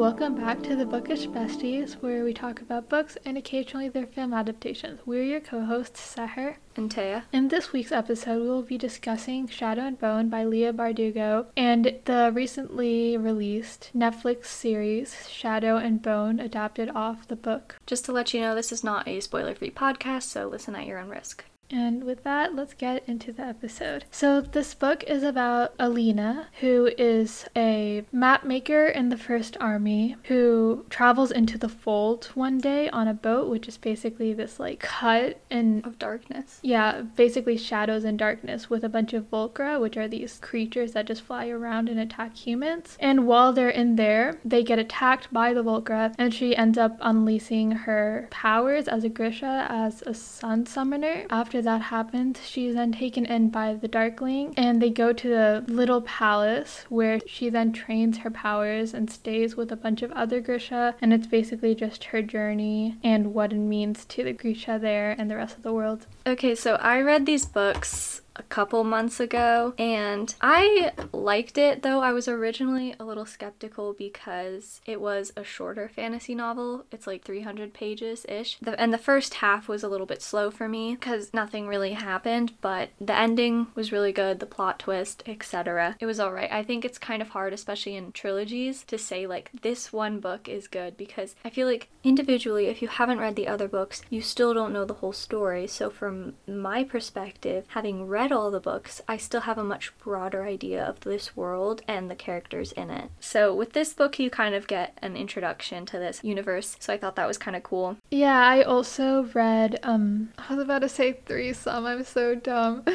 welcome back to the Bookish Besties, where we talk about books and occasionally their film adaptations. We're your co hosts, Seher and Taya. In this week's episode, we will be discussing Shadow and Bone by Leigh Bardugo and the recently released Netflix series Shadow and Bone, adapted off the book. Just to let you know, this is not a spoiler free podcast, so listen at your own risk. And with that, let's get into the episode. So, this book is about Alina, who is a map maker in the First Army, who travels into the fold one day on a boat, which is basically this like cut in of darkness. Yeah, basically shadows and darkness with a bunch of Volcra, which are these creatures that just fly around and attack humans. And while they're in there, they get attacked by the Volcra, and she ends up unleashing her powers as a Grisha as a sun summoner. After after that happens, she is then taken in by the Darkling and they go to the little palace where she then trains her powers and stays with a bunch of other Grisha. And it's basically just her journey and what it means to the Grisha there and the rest of the world. Okay, so I read these books a couple months ago and I liked it though I was originally a little skeptical because it was a shorter fantasy novel. It's like 300 pages ish. and the first half was a little bit slow for me because nothing really happened, but the ending was really good, the plot twist, etc. It was alright. I think it's kind of hard, especially in trilogies, to say like this one book is good because I feel like individually, if you haven't read the other books, you still don't know the whole story. So, from my perspective, having read read all the books, I still have a much broader idea of this world and the characters in it. So with this book, you kind of get an introduction to this universe. So I thought that was kind of cool. Yeah, I also read. Um, I was about to say threesome. I'm so dumb.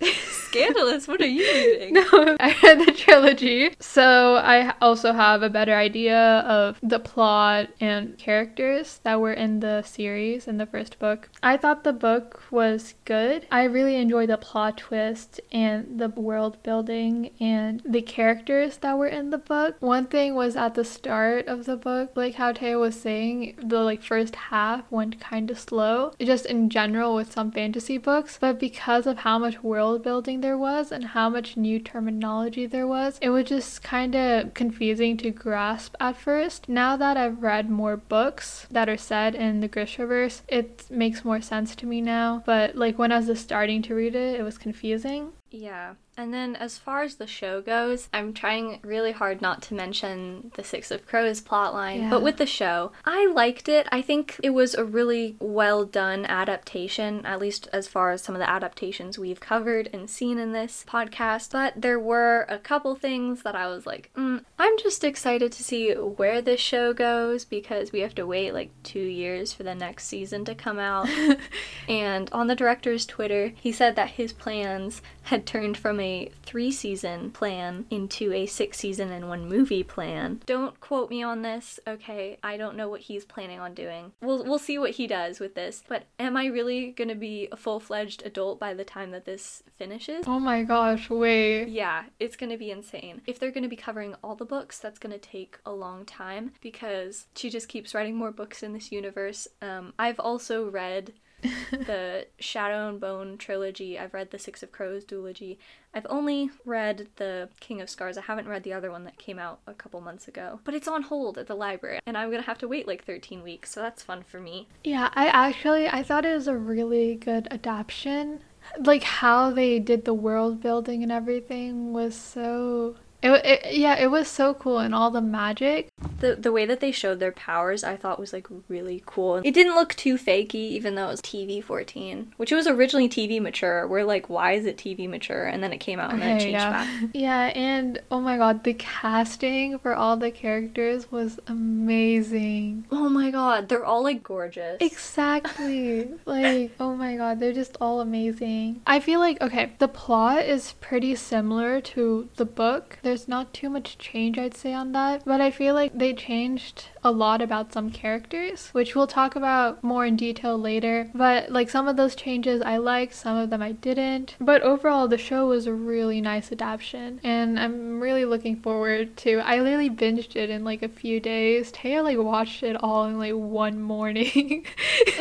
scandalous. What are you reading? No, I read the trilogy. So I also have a better idea of the plot and characters that were in the series in the first book. I thought the book was good. I really enjoyed the plot twist and the world building and the characters that were in the book. One thing was at the start of the book, like how Taya was saying, the like first half went kind of slow, just in general with some fantasy books, but because of how much world building there was and how much new terminology there was, it was just kind of confusing to grasp at first. Now that I've read more books that are said in the Grishaverse, it makes more sense to me now. But like when I was just starting to read it, it was confusing. Yeah. And then as far as the show goes, I'm trying really hard not to mention the Six of Crows plotline, yeah. but with the show, I liked it. I think it was a really well done adaptation, at least as far as some of the adaptations we've covered and seen in this podcast. But there were a couple things that I was like, mm, I'm just excited to see where this show goes because we have to wait like two years for the next season to come out. and on the director's Twitter, he said that his plans had turned from a three season plan into a six season and one movie plan. Don't quote me on this, okay? I don't know what he's planning on doing. We'll we'll see what he does with this. But am I really gonna be a full fledged adult by the time that this finishes? Oh my gosh, wait. Yeah, it's gonna be insane. If they're gonna be covering all the books, that's gonna take a long time because she just keeps writing more books in this universe. Um, I've also read the Shadow and Bone trilogy. I've read the Six of Crows duology. I've only read the King of Scars. I haven't read the other one that came out a couple months ago. But it's on hold at the library, and I'm gonna have to wait like 13 weeks, so that's fun for me. Yeah, I actually I thought it was a really good adaptation. Like how they did the world building and everything was so it, it, yeah, it was so cool and all the magic. The the way that they showed their powers, I thought was like really cool. It didn't look too fakey, even though it was TV fourteen, which it was originally TV mature. We're like, why is it TV mature? And then it came out and then it changed yeah. back. Yeah, and oh my god, the casting for all the characters was amazing. Oh my god, they're all like gorgeous. Exactly. like oh my god, they're just all amazing. I feel like okay, the plot is pretty similar to the book there's not too much change, I'd say, on that. But I feel like they changed a lot about some characters, which we'll talk about more in detail later. But like some of those changes I liked, some of them I didn't. But overall, the show was a really nice adaptation, and I'm really looking forward to. I literally binged it in like a few days. Taya like watched it all in like one morning.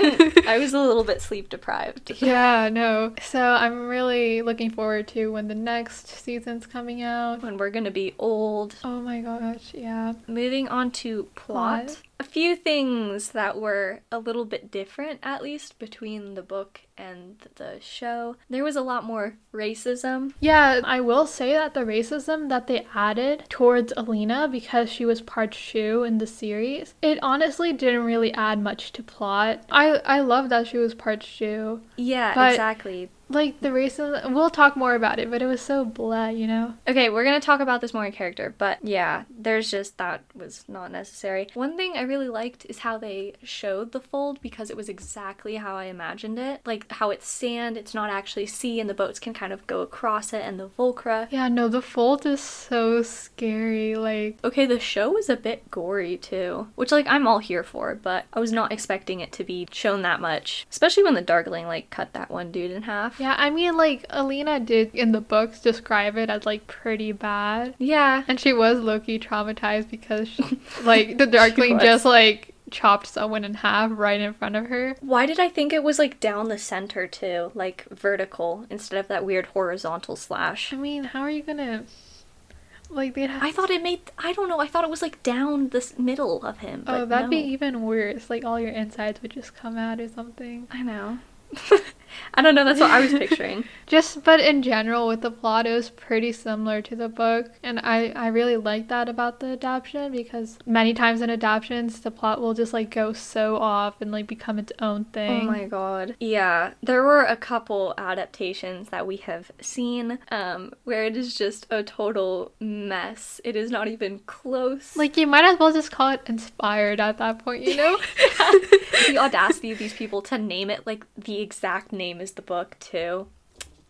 I was a little bit sleep deprived. Yeah, no. So I'm really looking forward to when the next season's coming out. When we're gonna be old. Oh my gosh, yeah. Moving on to plot. Plot. A few things that were a little bit different, at least, between the book and the show. There was a lot more racism. Yeah, I will say that the racism that they added towards Alina because she was part Shu in the series, it honestly didn't really add much to plot. I I love that she was part Shu. Yeah, exactly. Like the racism, we'll talk more about it, but it was so blah, you know. Okay, we're gonna talk about this more in character, but yeah, there's just that was not necessary. One thing I really liked is how they showed the fold because it was exactly how I imagined it. Like how it's sand, it's not actually sea, and the boats can kind of go across it, and the Volcra. Yeah, no, the fold is so scary. Like, Okay, the show was a bit gory too, which like I'm all here for, but I was not expecting it to be shown that much, especially when the Darkling like cut that one dude in half. yeah, I mean, like Alina did in the books describe it as like pretty bad, Yeah. and she was Loki traumatized because she, like the Darkling was. Just like chopped someone in half right in front of her. Why did I think it was like down the center too, like vertical instead of that weird horizontal slash? I mean, how are you gonna like they'd have I thought it made I don't know, I thought it was like down the middle of him. Oh, that'd be even worse. Like all your insides would just come out or something. I know. I don't know, that's what I was picturing. Just, but in general, with the plot, it was pretty similar to the book, and I I really like that about the adaptation because many times in adaptations, the plot will just like go so off and like become its own thing. Oh my god. Yeah, there were a couple adaptations that we have seen um where it is just a total mess. It is not even close. Like you might as well just call it inspired at that point, you know? the audacity of these people to name it like the exact name is the book too.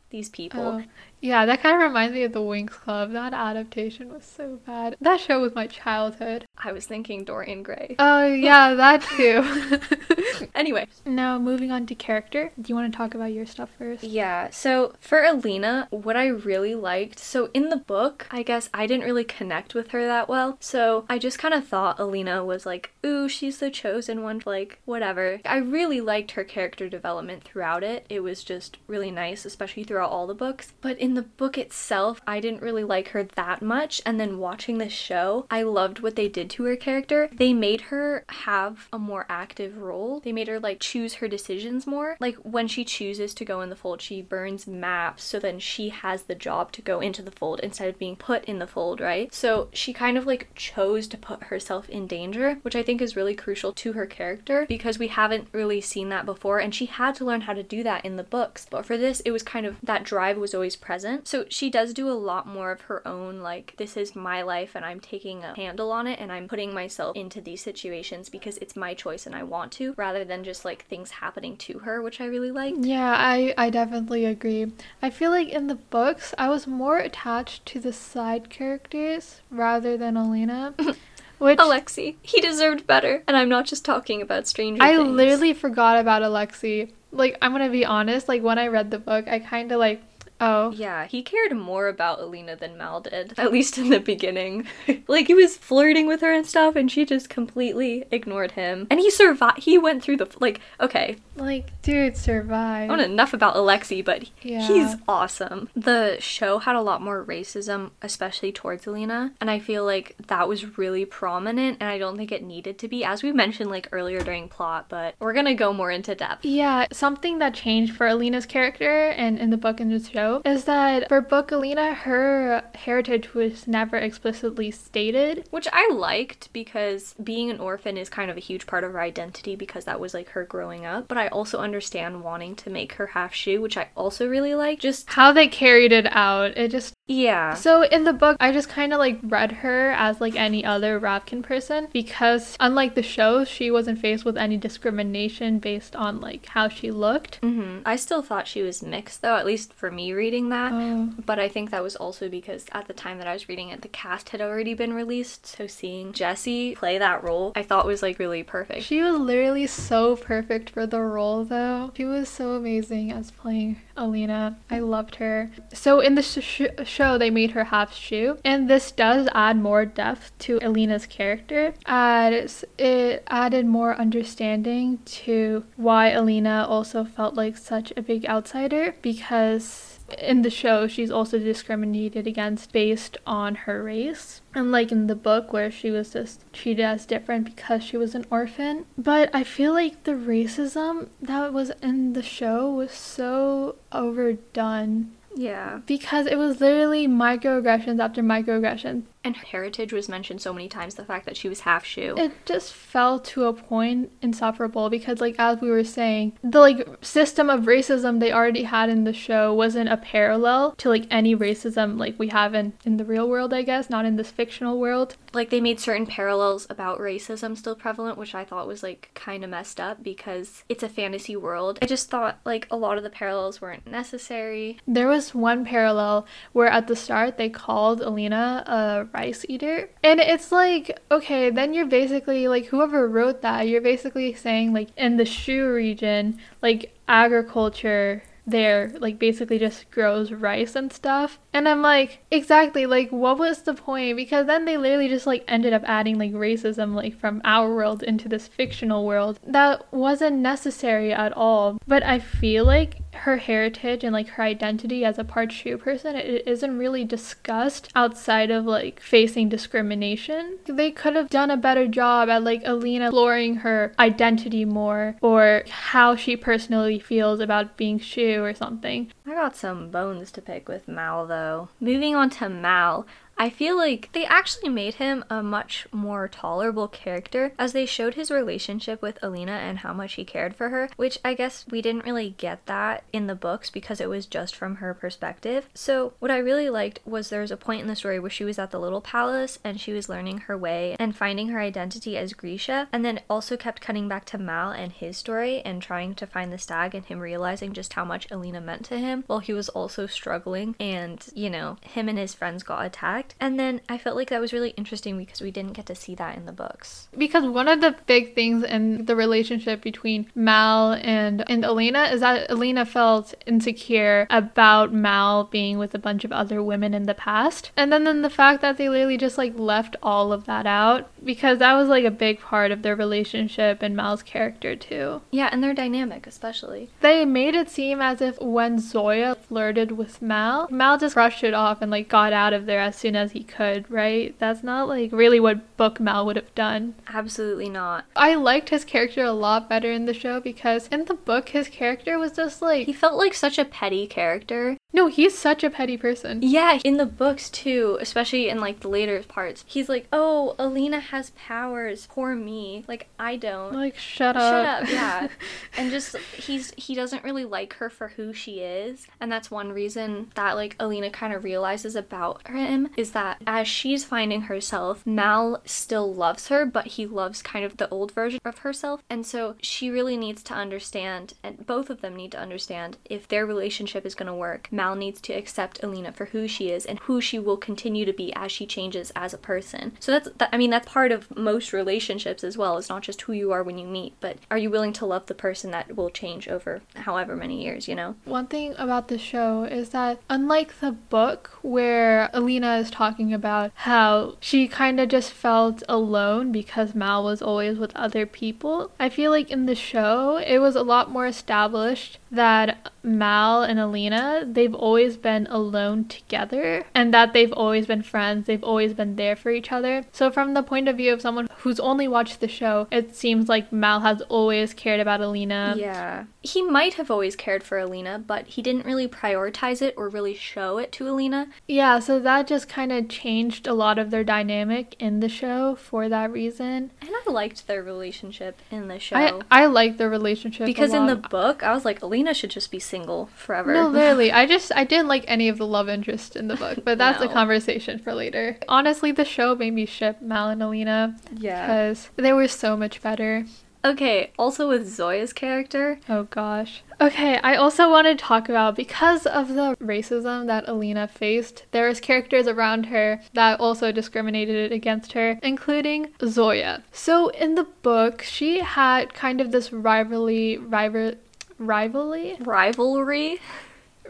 These people. Oh, yeah, that kind of reminds me of the Winx Club. That adaptation was so bad. That show was my childhood. I was thinking Dorian Gray. Oh yeah, that too. Anyway, now moving on to character. Do you want to talk about your stuff first? Yeah, so for Alina, what I really liked, so in the book, I guess I didn't really connect with her that well. So I just kind of thought Alina was like, ooh, she's the chosen one, like, whatever. I really liked her character development throughout it. It was just really nice, especially throughout all the books. But in the book itself, I didn't really like her that much. And then watching the show, I loved what they did to her character. They made her have a more active role. They made her like choose her decisions more. Like when she chooses to go in the fold, she burns maps so then she has the job to go into the fold instead of being put in the fold, right? So she kind of like chose to put herself in danger, which I think is really crucial to her character because we haven't really seen that before and she had to learn how to do that in the books. But for this, it was kind of that drive was always present. So she does do a lot more of her own like this is my life and I'm taking a handle on it and I'm putting myself into these situations because it's my choice and I want to rather than just like things happening to her, which I really like. Yeah, I, I definitely agree. I feel like in the books, I was more attached to the side characters rather than Alina. Which Alexei, he deserved better. And I'm not just talking about Stranger I Things. literally forgot about Alexei. Like, I'm gonna be honest, like, when I read the book, I kind of like, oh. Yeah, he cared more about Alina than Mal did, at least in the beginning. like he was flirting with her and stuff, and she just completely ignored him. And he survived. He went through the like. Okay, Like, dude, I don't know enough about Alexei, but Yeah. he's awesome. The show had a lot more racism, especially towards Alina, and I feel like that was really prominent, and I don't think it needed to be, as we mentioned like earlier during plot. But we're gonna go more into depth. Yeah, something that changed for Alina's character and in the book and the show is that for book Alina, her heritage was never explicitly stated. Which I liked because being an orphan is kind of a huge part of her identity because that was like her growing up. But I also understand wanting to make her half Shu, which I also really like. Just, How they carried it out, it just yeah. So in the book, I just kind of like read her as like any other Ravkan person because unlike the show, she wasn't faced with any discrimination based on like how she looked. hmm I still thought she was mixed though, at least for me reading that. Oh. But I think that was also because at the time that I was reading it, the cast had already been released. So seeing Jessie play that role, I thought was like really perfect. She was literally so perfect for the role though. She was so amazing as playing Alina. I loved her. So in the sh- show, they made her half Shu, and this does add more depth to Alina's character. As it added more understanding to why Alina also felt like such a big outsider because in the show, she's also discriminated against based on her race. Unlike in the book, where she was just treated as different because she was an orphan. But I feel like the racism that was in the show was so overdone. Yeah. Because it was literally microaggressions after microaggressions and heritage was mentioned so many times the fact that she was half Shu it just fell to a point insufferable because like as we were saying the like system of racism they already had in the show wasn't a parallel to like any racism like we have in in the real world i guess not in this fictional world. Like they made certain parallels about racism still prevalent which i thought was like kind of messed up because it's a fantasy world. I just thought like a lot of the parallels weren't necessary. There was one parallel where at the start they called alina a rice eater. And it's like, okay, then you're basically like whoever wrote that, you're basically saying like in the Shu region, like agriculture there like basically just grows rice and stuff. And I'm like, exactly, like what was the point? Because then they literally just like ended up adding like racism like from our world into this fictional world. That wasn't necessary at all. But I feel like her heritage and like her identity as a part Shu person it isn't really discussed outside of like facing discrimination. They could have done a better job at like Alina exploring her identity more or how she personally feels about being Shu or something. I got some bones to pick with Mal though. Moving on to Mal, I feel like they actually made him a much more tolerable character as they showed his relationship with Alina and how much he cared for her, which I guess we didn't really get that in the books because it was just from her perspective. So, what I really liked was there was a point in the story where she was at the little palace and she was learning her way and finding her identity as Grisha, and then also kept cutting back to Mal and his story and trying to find the stag and him realizing just how much Alina meant to him while he was also struggling and, you know, him and his friends got attacked. And then I felt like that was really interesting because we didn't get to see that in the books. Because one of the big things in the relationship between Mal and and Alina is that Elena felt insecure about Mal being with a bunch of other women in the past. And then then the fact that they literally just like left all of that out because that was like a big part of their relationship and Mal's character too. Yeah, and their dynamic especially. They made it seem as if when Zoya flirted with Mal, Mal just brushed it off and like got out of there as soon as he could, right? That's not like really what Book Mal would have done. Absolutely not. I liked his character a lot better in the show because in the book his character was just like he felt like such a petty character. No, he's such a petty person. Yeah, in the books too, especially in like the later parts. He's like, "Oh, Alina has powers. Poor me. Like I don't." Like shut up. Shut up. Yeah. and just he's he doesn't really like her for who she is, and that's one reason that like Alina kind of realizes about him is that as she's finding herself, Mal still loves her, but he loves kind of the old version of herself, and so she really needs to understand, and both of them need to understand if their relationship is going to work Mal needs to accept Alina for who she is and who she will continue to be as she changes as a person. So that's, that, I mean, that's part of most relationships as well. It's not just who you are when you meet, but are you willing to love the person that will change over however many years, you know? One thing about the show is that unlike the book where Alina is talking about how she kind of just felt alone because Mal was always with other people, I feel like in the show it was a lot more established that Mal and Alina, they've always been alone together and that they've always been friends. They've always been there for each other. So, from the point of view of someone who's only watched the show, it seems like Mal has always cared about Alina. Yeah. He might have always cared for Alina, but he didn't really prioritize it or really show it to Alina. Yeah, so that just kind of changed a lot of their dynamic in the show for that reason. And I liked their relationship in the show. I, I liked their relationship because in the book, I was like, Alina should just be single forever. No, literally. I just I didn't like any of the love interest in the book, but that's no. a conversation for later. Honestly, the show made me ship Mal and Alina. Yeah. Because they were so much better. Okay, also with Zoya's character. Oh gosh. Okay, I also want to talk about because of the racism that Alina faced, there was characters around her that also discriminated against her, including Zoya. So in the book, she had kind of this rivalry rival rivalry? Rivalry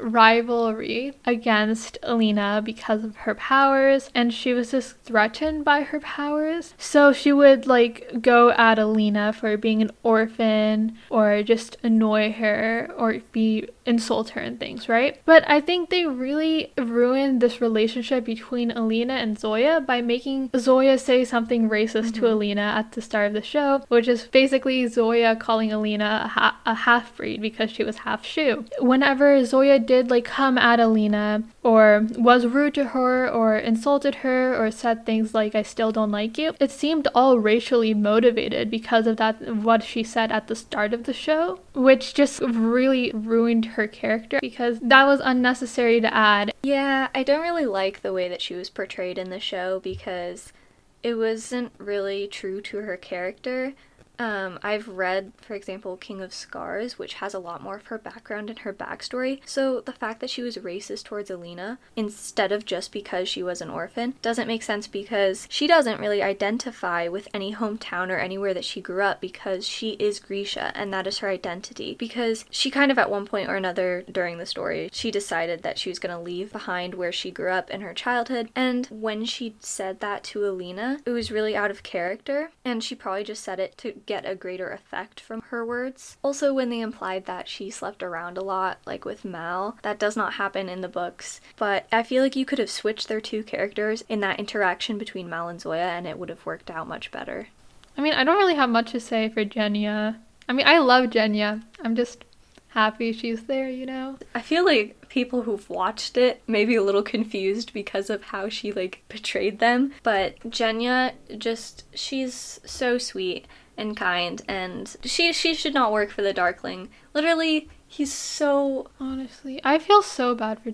rivalry against Alina because of her powers, and she was just threatened by her powers. So she would like go at Alina for being an orphan or just annoy her or be insult her and things, right? But I think they really ruined this relationship between Alina and Zoya by making Zoya say something racist mm-hmm. to Alina at the start of the show, which is basically Zoya calling Alina a, ha- a half breed because she was half Shu. Whenever Zoya did like come at Alina or was rude to her or insulted her or said things like I still don't like you, it seemed all racially motivated because of that what she said at the start of the show, which just really ruined her character because that was unnecessary to add. Yeah, I don't really like the way that she was portrayed in the show because it wasn't really true to her character. Um, I've read, for example, King of Scars, which has a lot more of her background and her backstory. So the fact that she was racist towards Alina instead of just because she was an orphan doesn't make sense because she doesn't really identify with any hometown or anywhere that she grew up because she is Grisha and that is her identity. Because she kind of at one point or another during the story, she decided that she was going to leave behind where she grew up in her childhood. And when she said that to Alina, it was really out of character and she probably just said it to get a greater effect from her words. Also, when they implied that she slept around a lot, like with Mal, that does not happen in the books. But I feel like you could have switched their two characters in that interaction between Mal and Zoya and it would have worked out much better. I mean, I don't really have much to say for Genya. I mean, I love Genya. I'm just happy she's there, you know? I feel like people who've watched it may be a little confused because of how she like betrayed them, but Genya just she's so sweet and kind, and she she should not work for the Darkling. Literally, he's so honestly. I feel so bad for.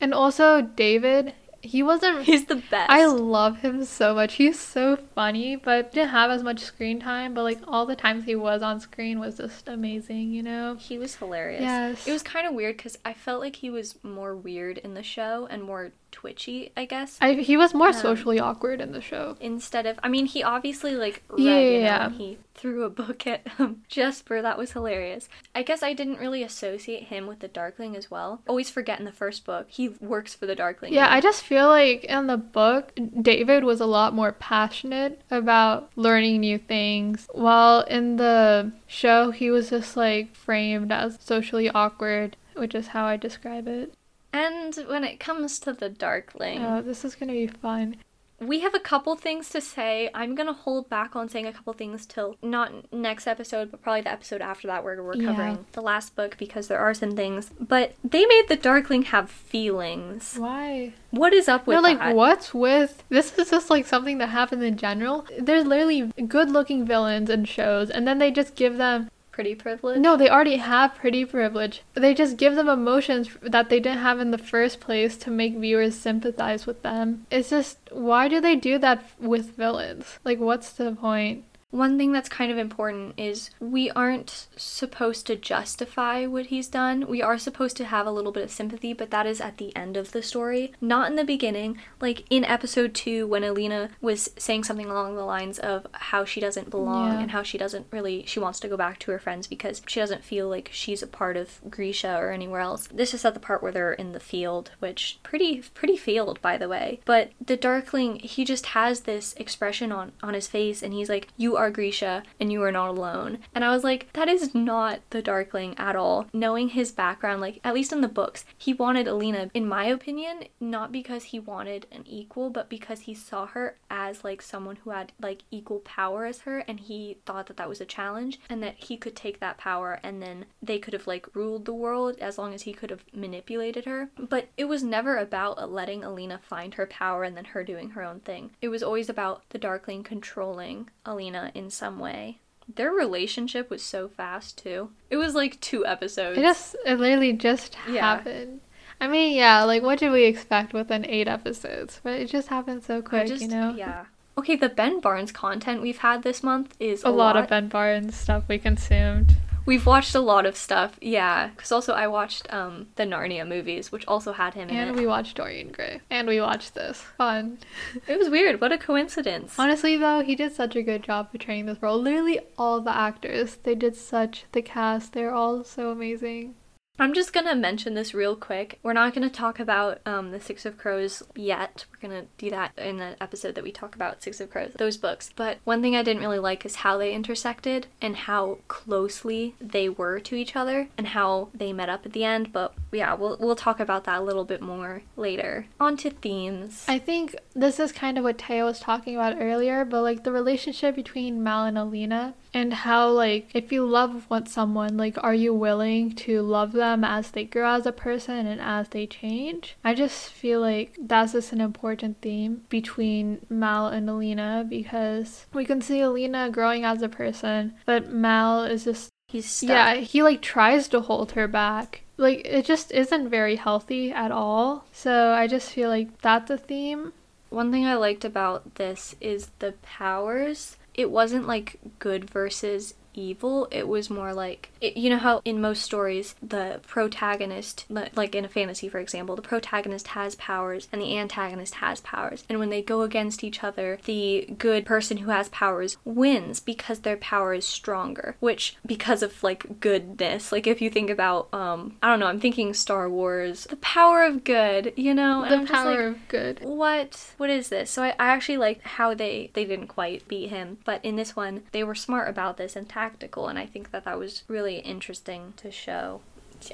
And also David, he wasn't. He's the best. I love him so much. He's so funny, but didn't have as much screen time. But like all the times he was on screen was just amazing. You know. He was hilarious. Yes. It was kind of weird because I felt like he was more weird in the show and more twitchy, I guess. I, he was more um, socially awkward in the show. Instead of, I mean, he obviously like read, yeah, yeah, yeah. he threw a book at um, Jesper. That was hilarious. I guess I didn't really associate him with the Darkling as well. Always forget in the first book he works for the Darkling. Yeah, I just feel like in the book David was a lot more passionate about learning new things, while in the show he was just like framed as socially awkward which is how I describe it. And when it comes to the Darkling. Oh, this is gonna be fun. We have a couple things to say. I'm gonna hold back on saying a couple things till not next episode, but probably the episode after that where we're covering yeah. the last book because there are some things. But they made the Darkling have feelings. Why? What is up with They're like, that? what's with this? Is just like something that happens in general. There's literally good-looking villains in shows, and then they just give them pretty privilege? No, they already have pretty privilege. They just give them emotions that they didn't have in the first place to make viewers sympathize with them. It's just, why do they do that with villains? Like, what's the point? One thing that's kind of important is we aren't supposed to justify what he's done. We are supposed to have a little bit of sympathy, but that is at the end of the story, not in the beginning. Like in episode 2 when Alina was saying something along the lines of how she doesn't belong yeah. and how she doesn't really she wants to go back to her friends because she doesn't feel like she's a part of Grisha or anywhere else. This is at the part where they're in the field, which pretty pretty field by the way. But the Darkling, he just has this expression on on his face and he's like, "You are Grisha and you are not alone. And I was like, that is not the Darkling at all. Knowing his background, like, at least in the books, he wanted Alina, in my opinion, not because he wanted an equal, but because he saw her as, like, someone who had, like, equal power as her, and he thought that that was a challenge, and that he could take that power and then they could have, like, ruled the world as long as he could have manipulated her. But it was never about letting Alina find her power and then her doing her own thing. It was always about the Darkling controlling Alina in some way. Their relationship was so fast too. It was like two episodes. It just it literally just yeah. happened. I mean, yeah, like what did we expect within eight episodes? But it just happened so quick, just, you know? Yeah. Okay, the Ben Barnes content we've had this month is a, a lot, lot of Ben Barnes stuff we consumed. We've watched a lot of stuff, yeah. Because also I watched um the Narnia movies, which also had him and in it. And we watched Dorian Gray. And we watched this. Fun. it was weird. What a coincidence. Honestly, though, he did such a good job portraying this role. Literally all the actors, they did such the cast. They're all so amazing. I'm just gonna mention this real quick. We're not gonna talk about um, the Six of Crows yet. We're gonna do that in an episode that we talk about Six of Crows, those books. But one thing I didn't really like is how they intersected and how closely they were to each other and how they met up at the end. But yeah, we'll we'll talk about that a little bit more later. On to themes. I think this is kind of what Taya was talking about earlier, but like the relationship between Mal and Alina and how like if you love what someone like are you willing to love them as they grow as a person and as they change? I just feel like that's just an important theme between mal and alina because we can see alina growing as a person but mal is just he's stuck. yeah he like tries to hold her back. Like it just isn't very healthy at all. So i just feel like that's a theme. One thing i liked about this is the powers it wasn't like good versus evil. It was more like, it, you know how in most stories, the protagonist, like in a fantasy, for example, the protagonist has powers and the antagonist has powers. And when they go against each other, the good person who has powers wins because their power is stronger, which, because of like goodness, like if you think about, um, I don't know, I'm thinking Star Wars, the power of good, you know? The power like, of good. What? What is this? So I, I actually liked how they, they didn't quite beat him, but in this one, they were smart about this and practical, and I think that that was really interesting to show.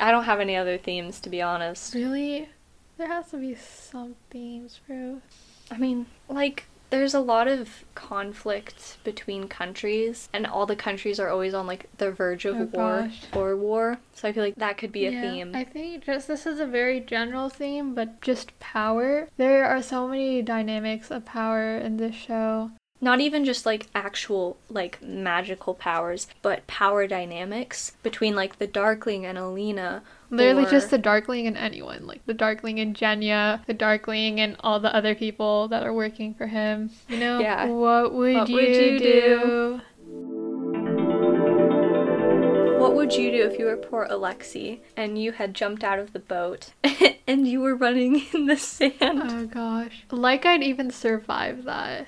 I don't have any other themes, to be honest. Really? There has to be some themes, bro. I mean, like, there's a lot of conflict between countries, and all the countries are always on like the verge of oh, war gosh. or war. So I feel like that could be a yeah, theme. I think just this is a very general theme, but just power. There are so many dynamics of power in this show not even just like actual like magical powers, but power dynamics between like the Darkling and Alina. Literally or... just the Darkling and anyone, like the Darkling and Genya, the Darkling and all the other people that are working for him. You know, yeah. What would, what you, would you do? do? What would you do if you were poor Alexei and you had jumped out of the boat and you were running in the sand? Oh gosh. Like I'd even survive that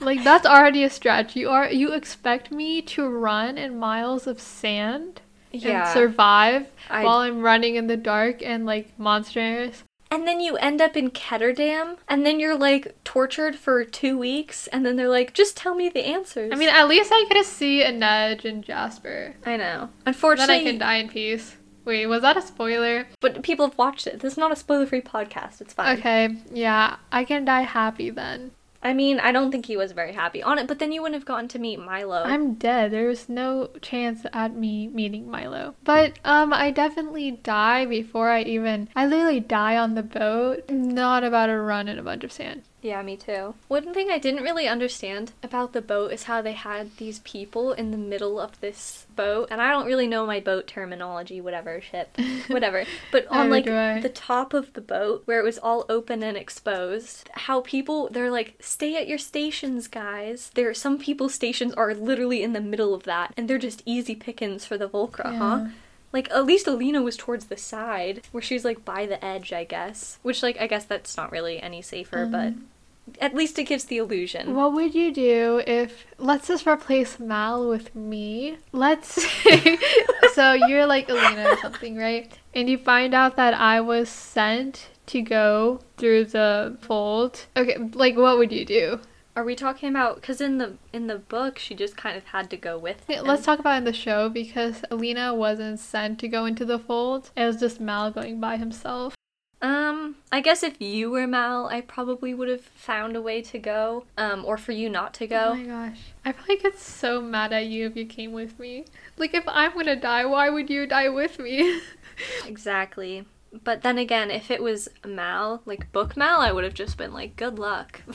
like that's already a stretch. You are you expect me to run in miles of sand yeah. and survive I... while I'm running in the dark and like monsters. And then you end up in Ketterdam, and then you're like tortured for two weeks, and then they're like, just tell me the answers. I mean, at least I get to see Inej and Jesper. I know. Unfortunately, then I can die in peace. Wait, was that a spoiler? But people have watched it. This is not a spoiler free podcast. It's fine. Okay, yeah. I can die happy then. I mean, I don't think he was very happy on it, but then you wouldn't have gotten to meet Milo. I'm dead. There's no chance at me meeting Milo. But um I definitely die before I even I literally die on the boat. Not about to run in a bunch of sand. Yeah, me too. One thing I didn't really understand about the boat is how they had these people in the middle of this boat, and I don't really know my boat terminology, whatever, ship, whatever. But on like the top of the boat where it was all open and exposed, how people they're like, stay at your stations, guys. There, some people's stations are literally in the middle of that, and they're just easy pickings for the Volcra, yeah. huh? Like at least Alina was towards the side where she's like by the edge, I guess. Which like I guess that's not really any safer, um, but at least it gives the illusion. What would you do if let's just replace Mal with me? Let's say so you're like Alina or something, right? And you find out that I was sent to go through the fold. Okay, like what would you do? Are we talking about because in the in the book she just kind of had to go with him. Let's talk about in the show because Alina wasn't sent to go into the fold. It was just Mal going by himself. Um, I guess if you were Mal, I probably would have found a way to go. Um, or for you not to go. Oh my gosh. I probably get so mad at you if you came with me. Like if I'm gonna die, why would you die with me? exactly. But then again, if it was Mal, like book Mal, I would have just been like, good luck.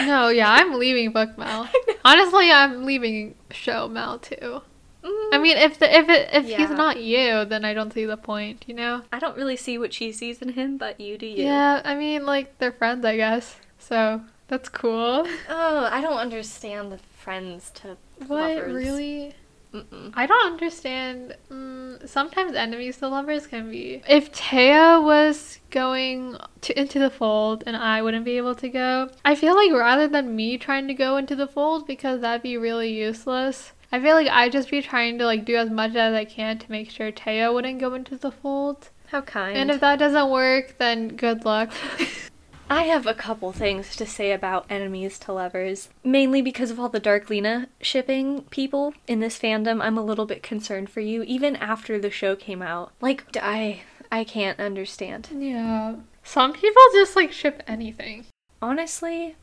no, yeah, I'm leaving book Mal. Honestly, I'm leaving show Mal too. Mm. I mean, if the if it if yeah. he's not you, then I don't see the point. You know. I don't really see what she sees in him, but you do you. Yeah, I mean, like they're friends, I guess. So that's cool. Oh, I don't understand the friends to what lovers. really. Mm-mm. I don't understand. Mm, sometimes enemies to lovers can be. If Taya was going to into the fold and I wouldn't be able to go, I feel like rather than me trying to go into the fold because that'd be really useless, I feel like I'd just be trying to like do as much as I can to make sure Teo wouldn't go into the fold. How kind. And if that doesn't work, then good luck. I have a couple things to say about enemies to lovers. Mainly because of all the Darklina shipping people in this fandom, I'm a little bit concerned for you, even after the show came out. Like, I I can't understand. Yeah. Some people just like ship anything. Honestly,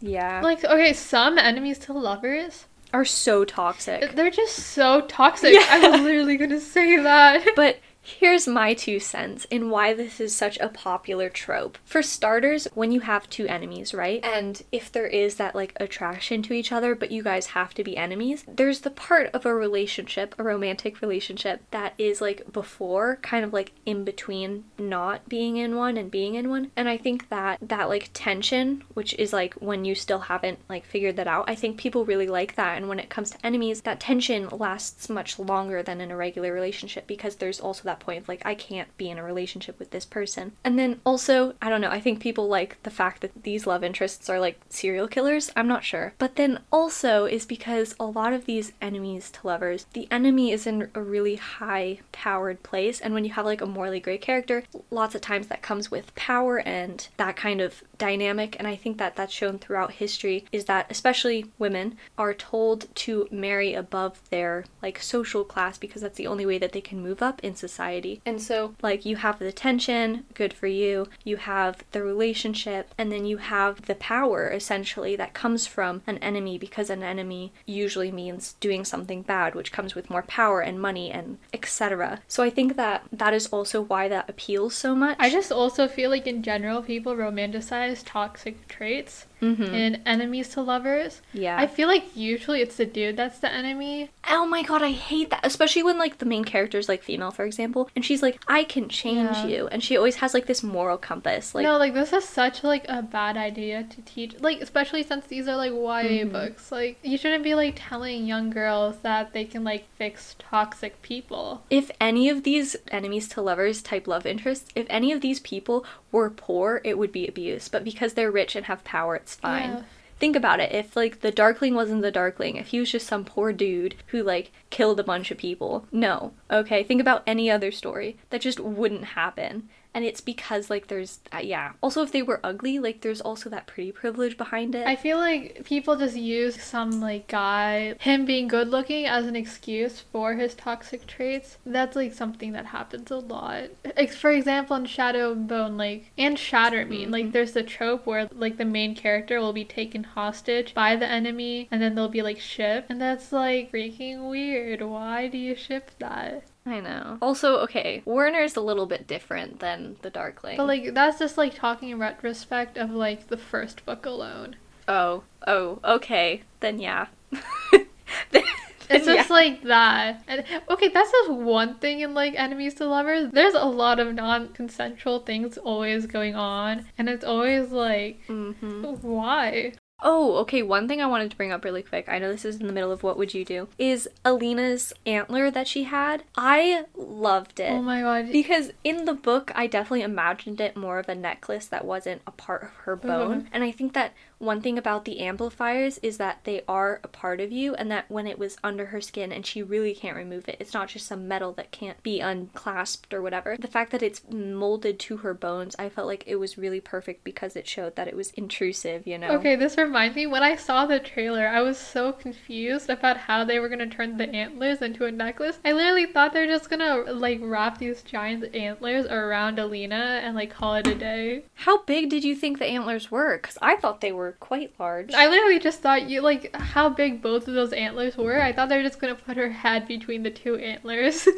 yeah. Like, okay, some enemies to lovers are so toxic. They're just so toxic. Yeah. I was literally gonna say that. But Here's my two cents in why this is such a popular trope. For starters, when you have two enemies, right? And if there is that like attraction to each other, but you guys have to be enemies, there's the part of a relationship, a romantic relationship, that is like before, kind of like in between not being in one and being in one. And I think that that like tension, which is like when you still haven't like figured that out, I think people really like that. And when it comes to enemies, that tension lasts much longer than in a regular relationship because there's also that that point of like I can't be in a relationship with this person. And then also, I don't know, I think people like the fact that these love interests are like serial killers. I'm not sure. But then also is because a lot of these enemies to lovers, the enemy is in a really high powered place and when you have like a morally great character, lots of times that comes with power and that kind of dynamic and I think that that's shown throughout history is that especially women are told to marry above their like social class because that's the only way that they can move up in society society. And so, like, you have the tension, good for you, you have the relationship, and then you have the power essentially that comes from an enemy because an enemy usually means doing something bad, which comes with more power and money and etc. So I think that that is also why that appeals so much. I just also feel like in general people romanticize toxic traits mm-hmm. in enemies to lovers. Yeah. I feel like usually it's the dude that's the enemy. Oh my god, I hate that. Especially when like the main character is like female, for example, and she's like, I can change yeah. you. And she always has like this moral compass. Like No, like this is such like a bad idea to teach like especially since these are like YA mm-hmm. books. Like you shouldn't be like telling young girls that they can like fix toxic people. If any of these enemies to lovers type love interests, if any of these people were poor, it would be abuse. But because they're rich and have power, it's fine. Yeah. Think about it. If like the Darkling wasn't the Darkling, if he was just some poor dude who like killed a bunch of people, no. Okay, think about any other story. That just wouldn't happen and it's because like there's uh, yeah. Also if they were ugly like there's also that pretty privilege behind it. I feel like people just use some like guy him being good looking as an excuse for his toxic traits. That's like something that happens a lot. Like for example in shadow and bone like and shatter me mm-hmm. like there's the trope where like the main character will be taken hostage by the enemy and then they'll be like shipped. And that's like freaking weird. Why do you ship that I know. Also, okay, Warner's a little bit different than the Darkling. But like that's just like talking in retrospect of like the first book alone. Oh, oh, okay. Then yeah. then, it's just yeah. like that. And okay, that's just one thing in like enemies to lovers. There's a lot of non-consensual things always going on, and it's always like, mm-hmm. why? Oh, okay. One thing I wanted to bring up really quick. I know this is in the middle of what would you do. Is Alina's antler that she had. I loved it. Oh my god. Because in the book, I definitely imagined it more of a necklace that wasn't a part of her bone. Uh-huh. And I think that one thing about the amplifiers is that they are a part of you and that when it was under her skin and she really can't remove it, it's not just some metal that can't be unclasped or whatever. The fact that it's molded to her bones, I felt like it was really perfect because it showed that it was intrusive, you know? Okay, this reminds me when I saw the trailer, I was so confused about how they were gonna turn the antlers into a necklace. I literally thought they were just gonna like wrap these giant antlers around Alina and like call it a day. How big did you think the antlers were? Because I thought they were quite large. I literally just thought you like how big both of those antlers were. I thought they were just gonna put her head between the two antlers. and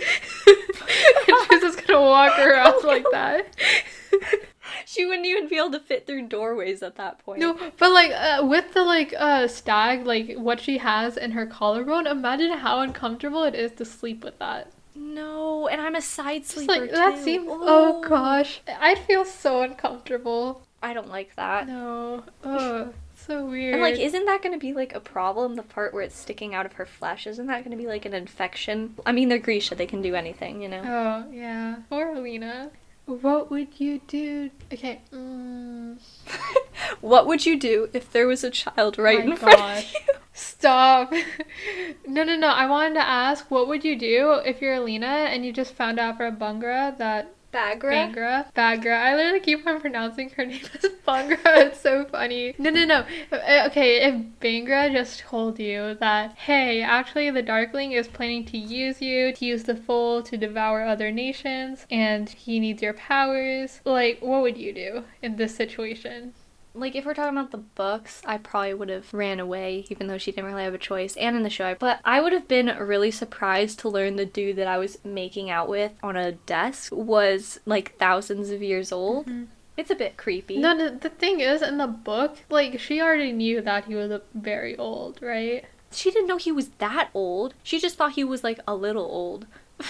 she's just gonna walk around oh, like that. she wouldn't even be able to fit through doorways at that point. No, but like uh, with the like uh stag, like what she has in her collarbone, imagine how uncomfortable it is to sleep with that. No, and I'm a side sleeper like, too. That seems. Oh. oh gosh, I'd feel so uncomfortable. I don't like that. No. Oh, So weird. And like, isn't that going to be like a problem? The part where it's sticking out of her flesh, isn't that going to be like an infection? I mean, they're Grisha; they can do anything, you know. Oh yeah. Or Alina. What would you do? Okay. Mm. what would you do if there was a child right oh in front gosh. of you? Stop. no, no, no. I wanted to ask, what would you do if you're Alina and you just found out from Bungra that Baghra? Bangra. Baghra. I literally keep on pronouncing her name as Bangra. It's so funny. No, no, no. Uh, Okay, if Bangra just told you that, hey, actually the Darkling is planning to use you, to use the Fold to devour other nations, and he needs your powers, like, what would you do in this situation? Like, if we're talking about the books, I probably would have ran away, even though she didn't really have a choice, and in the show. I but I would have been really surprised to learn the dude that I was making out with on a desk was like thousands of years old. Mm-hmm. It's a bit creepy. No, no, the thing is, in the book, like, she already knew that he was very old, right? She didn't know he was that old. She just thought he was like a little old.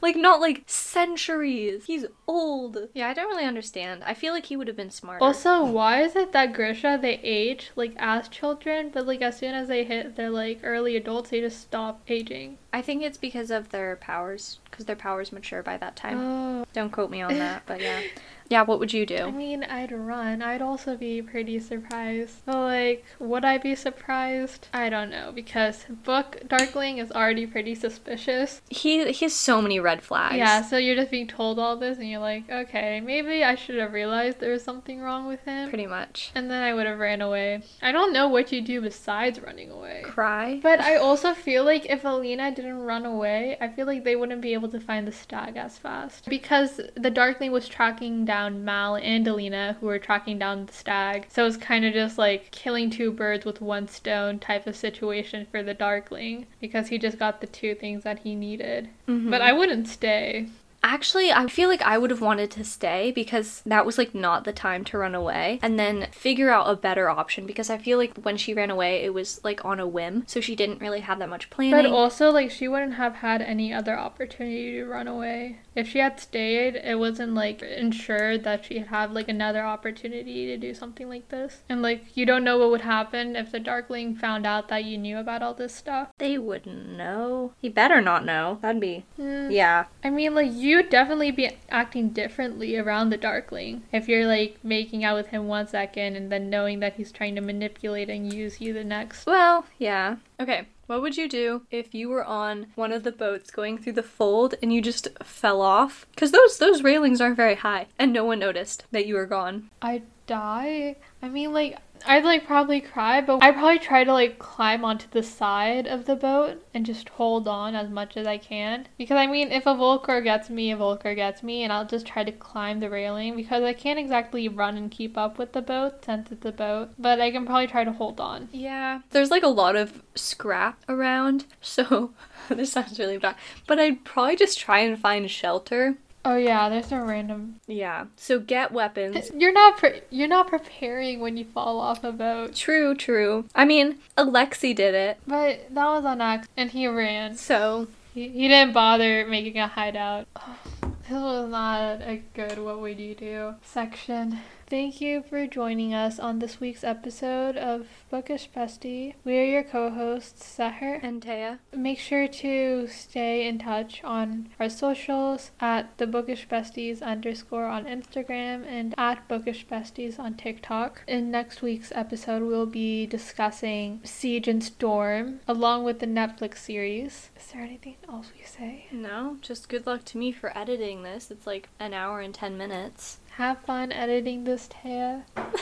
like, not like centuries. He's old. Yeah, I don't really understand. I feel like he would have been smarter. Also, why is it that Grisha they age like as children, but like as soon as they hit their like early adults, they just stop aging? I think it's because of their powers, because their powers mature by that time. Oh, Don't quote me on that, but yeah. Yeah, what would you do? I mean, I'd run. I'd also be pretty surprised. But like, would I be surprised? I don't know because book Darkling is already pretty suspicious. He he has so many red flags. Yeah, so you're just being told all this, and you're like, okay, maybe I should have realized there was something wrong with him. pretty much. And then I would have ran away. I don't know what you do besides running away. Cry. But I also feel like if Alina didn't run away, I feel like they wouldn't be able to find the stag as fast. Because the Darkling was tracking down Mal and Alina, who were tracking down the stag. So it's kind of just like killing two birds with one stone type of situation for the Darkling. Because he just got the two things that he needed. Mm-hmm. But I wouldn't stay. Actually, I feel like I would have wanted to stay because that was like not the time to run away and then figure out a better option because I feel like when she ran away, it was like on a whim. So she didn't really have that much planning. But also, like, she wouldn't have had any other opportunity to run away. If she had stayed, it wasn't like ensured that she'd have like another opportunity to do something like this. And like, you don't know what would happen if the Darkling found out that you knew about all this stuff. they wouldn't know. He better not know. That'd be. Hmm. Yeah. I mean, like, you'd definitely be acting differently around the Darkling if you're like making out with him one second and then knowing that he's trying to manipulate and use you the next. Well, yeah. Okay. What would you do if you were on one of the boats going through the fold and you just fell off? Because those those railings aren't very high, and no one noticed that you were gone. I'd die. I mean, like, I'd like probably cry, but I'd probably try to like climb onto the side of the boat and just hold on as much as I can. Because I mean, if a volcra gets me, a volcra gets me, and I'll just try to climb the railing because I can't exactly run and keep up with the boat since it's a boat, but I can probably try to hold on. Yeah. There's like a lot of scrap around, so this sounds really bad. But I'd probably just try and find shelter. Oh yeah, there's no random. Yeah. So get weapons. You're not pre- you're not preparing when you fall off a boat. True, true. I mean, Alexei did it. But that was on accident, and he ran. So, He, he didn't bother making a hideout. this was not a good what would you do section. Thank you for joining us on this week's episode of Bookish Bestie. We are your co-hosts, Sahar and Taya. Make sure to stay in touch on our socials at the Bookish Besties underscore on Instagram and at Bookish Besties on TikTok. In next week's episode, we'll be discussing Siege and Storm along with the Netflix series. Is there anything else we say? No, just good luck to me for editing this. It's like an hour and 10 minutes. Have fun editing this, Taya.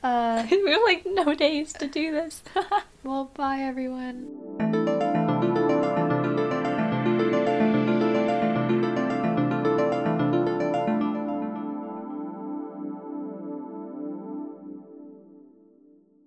Uh, we have like no days to do this. well, bye everyone.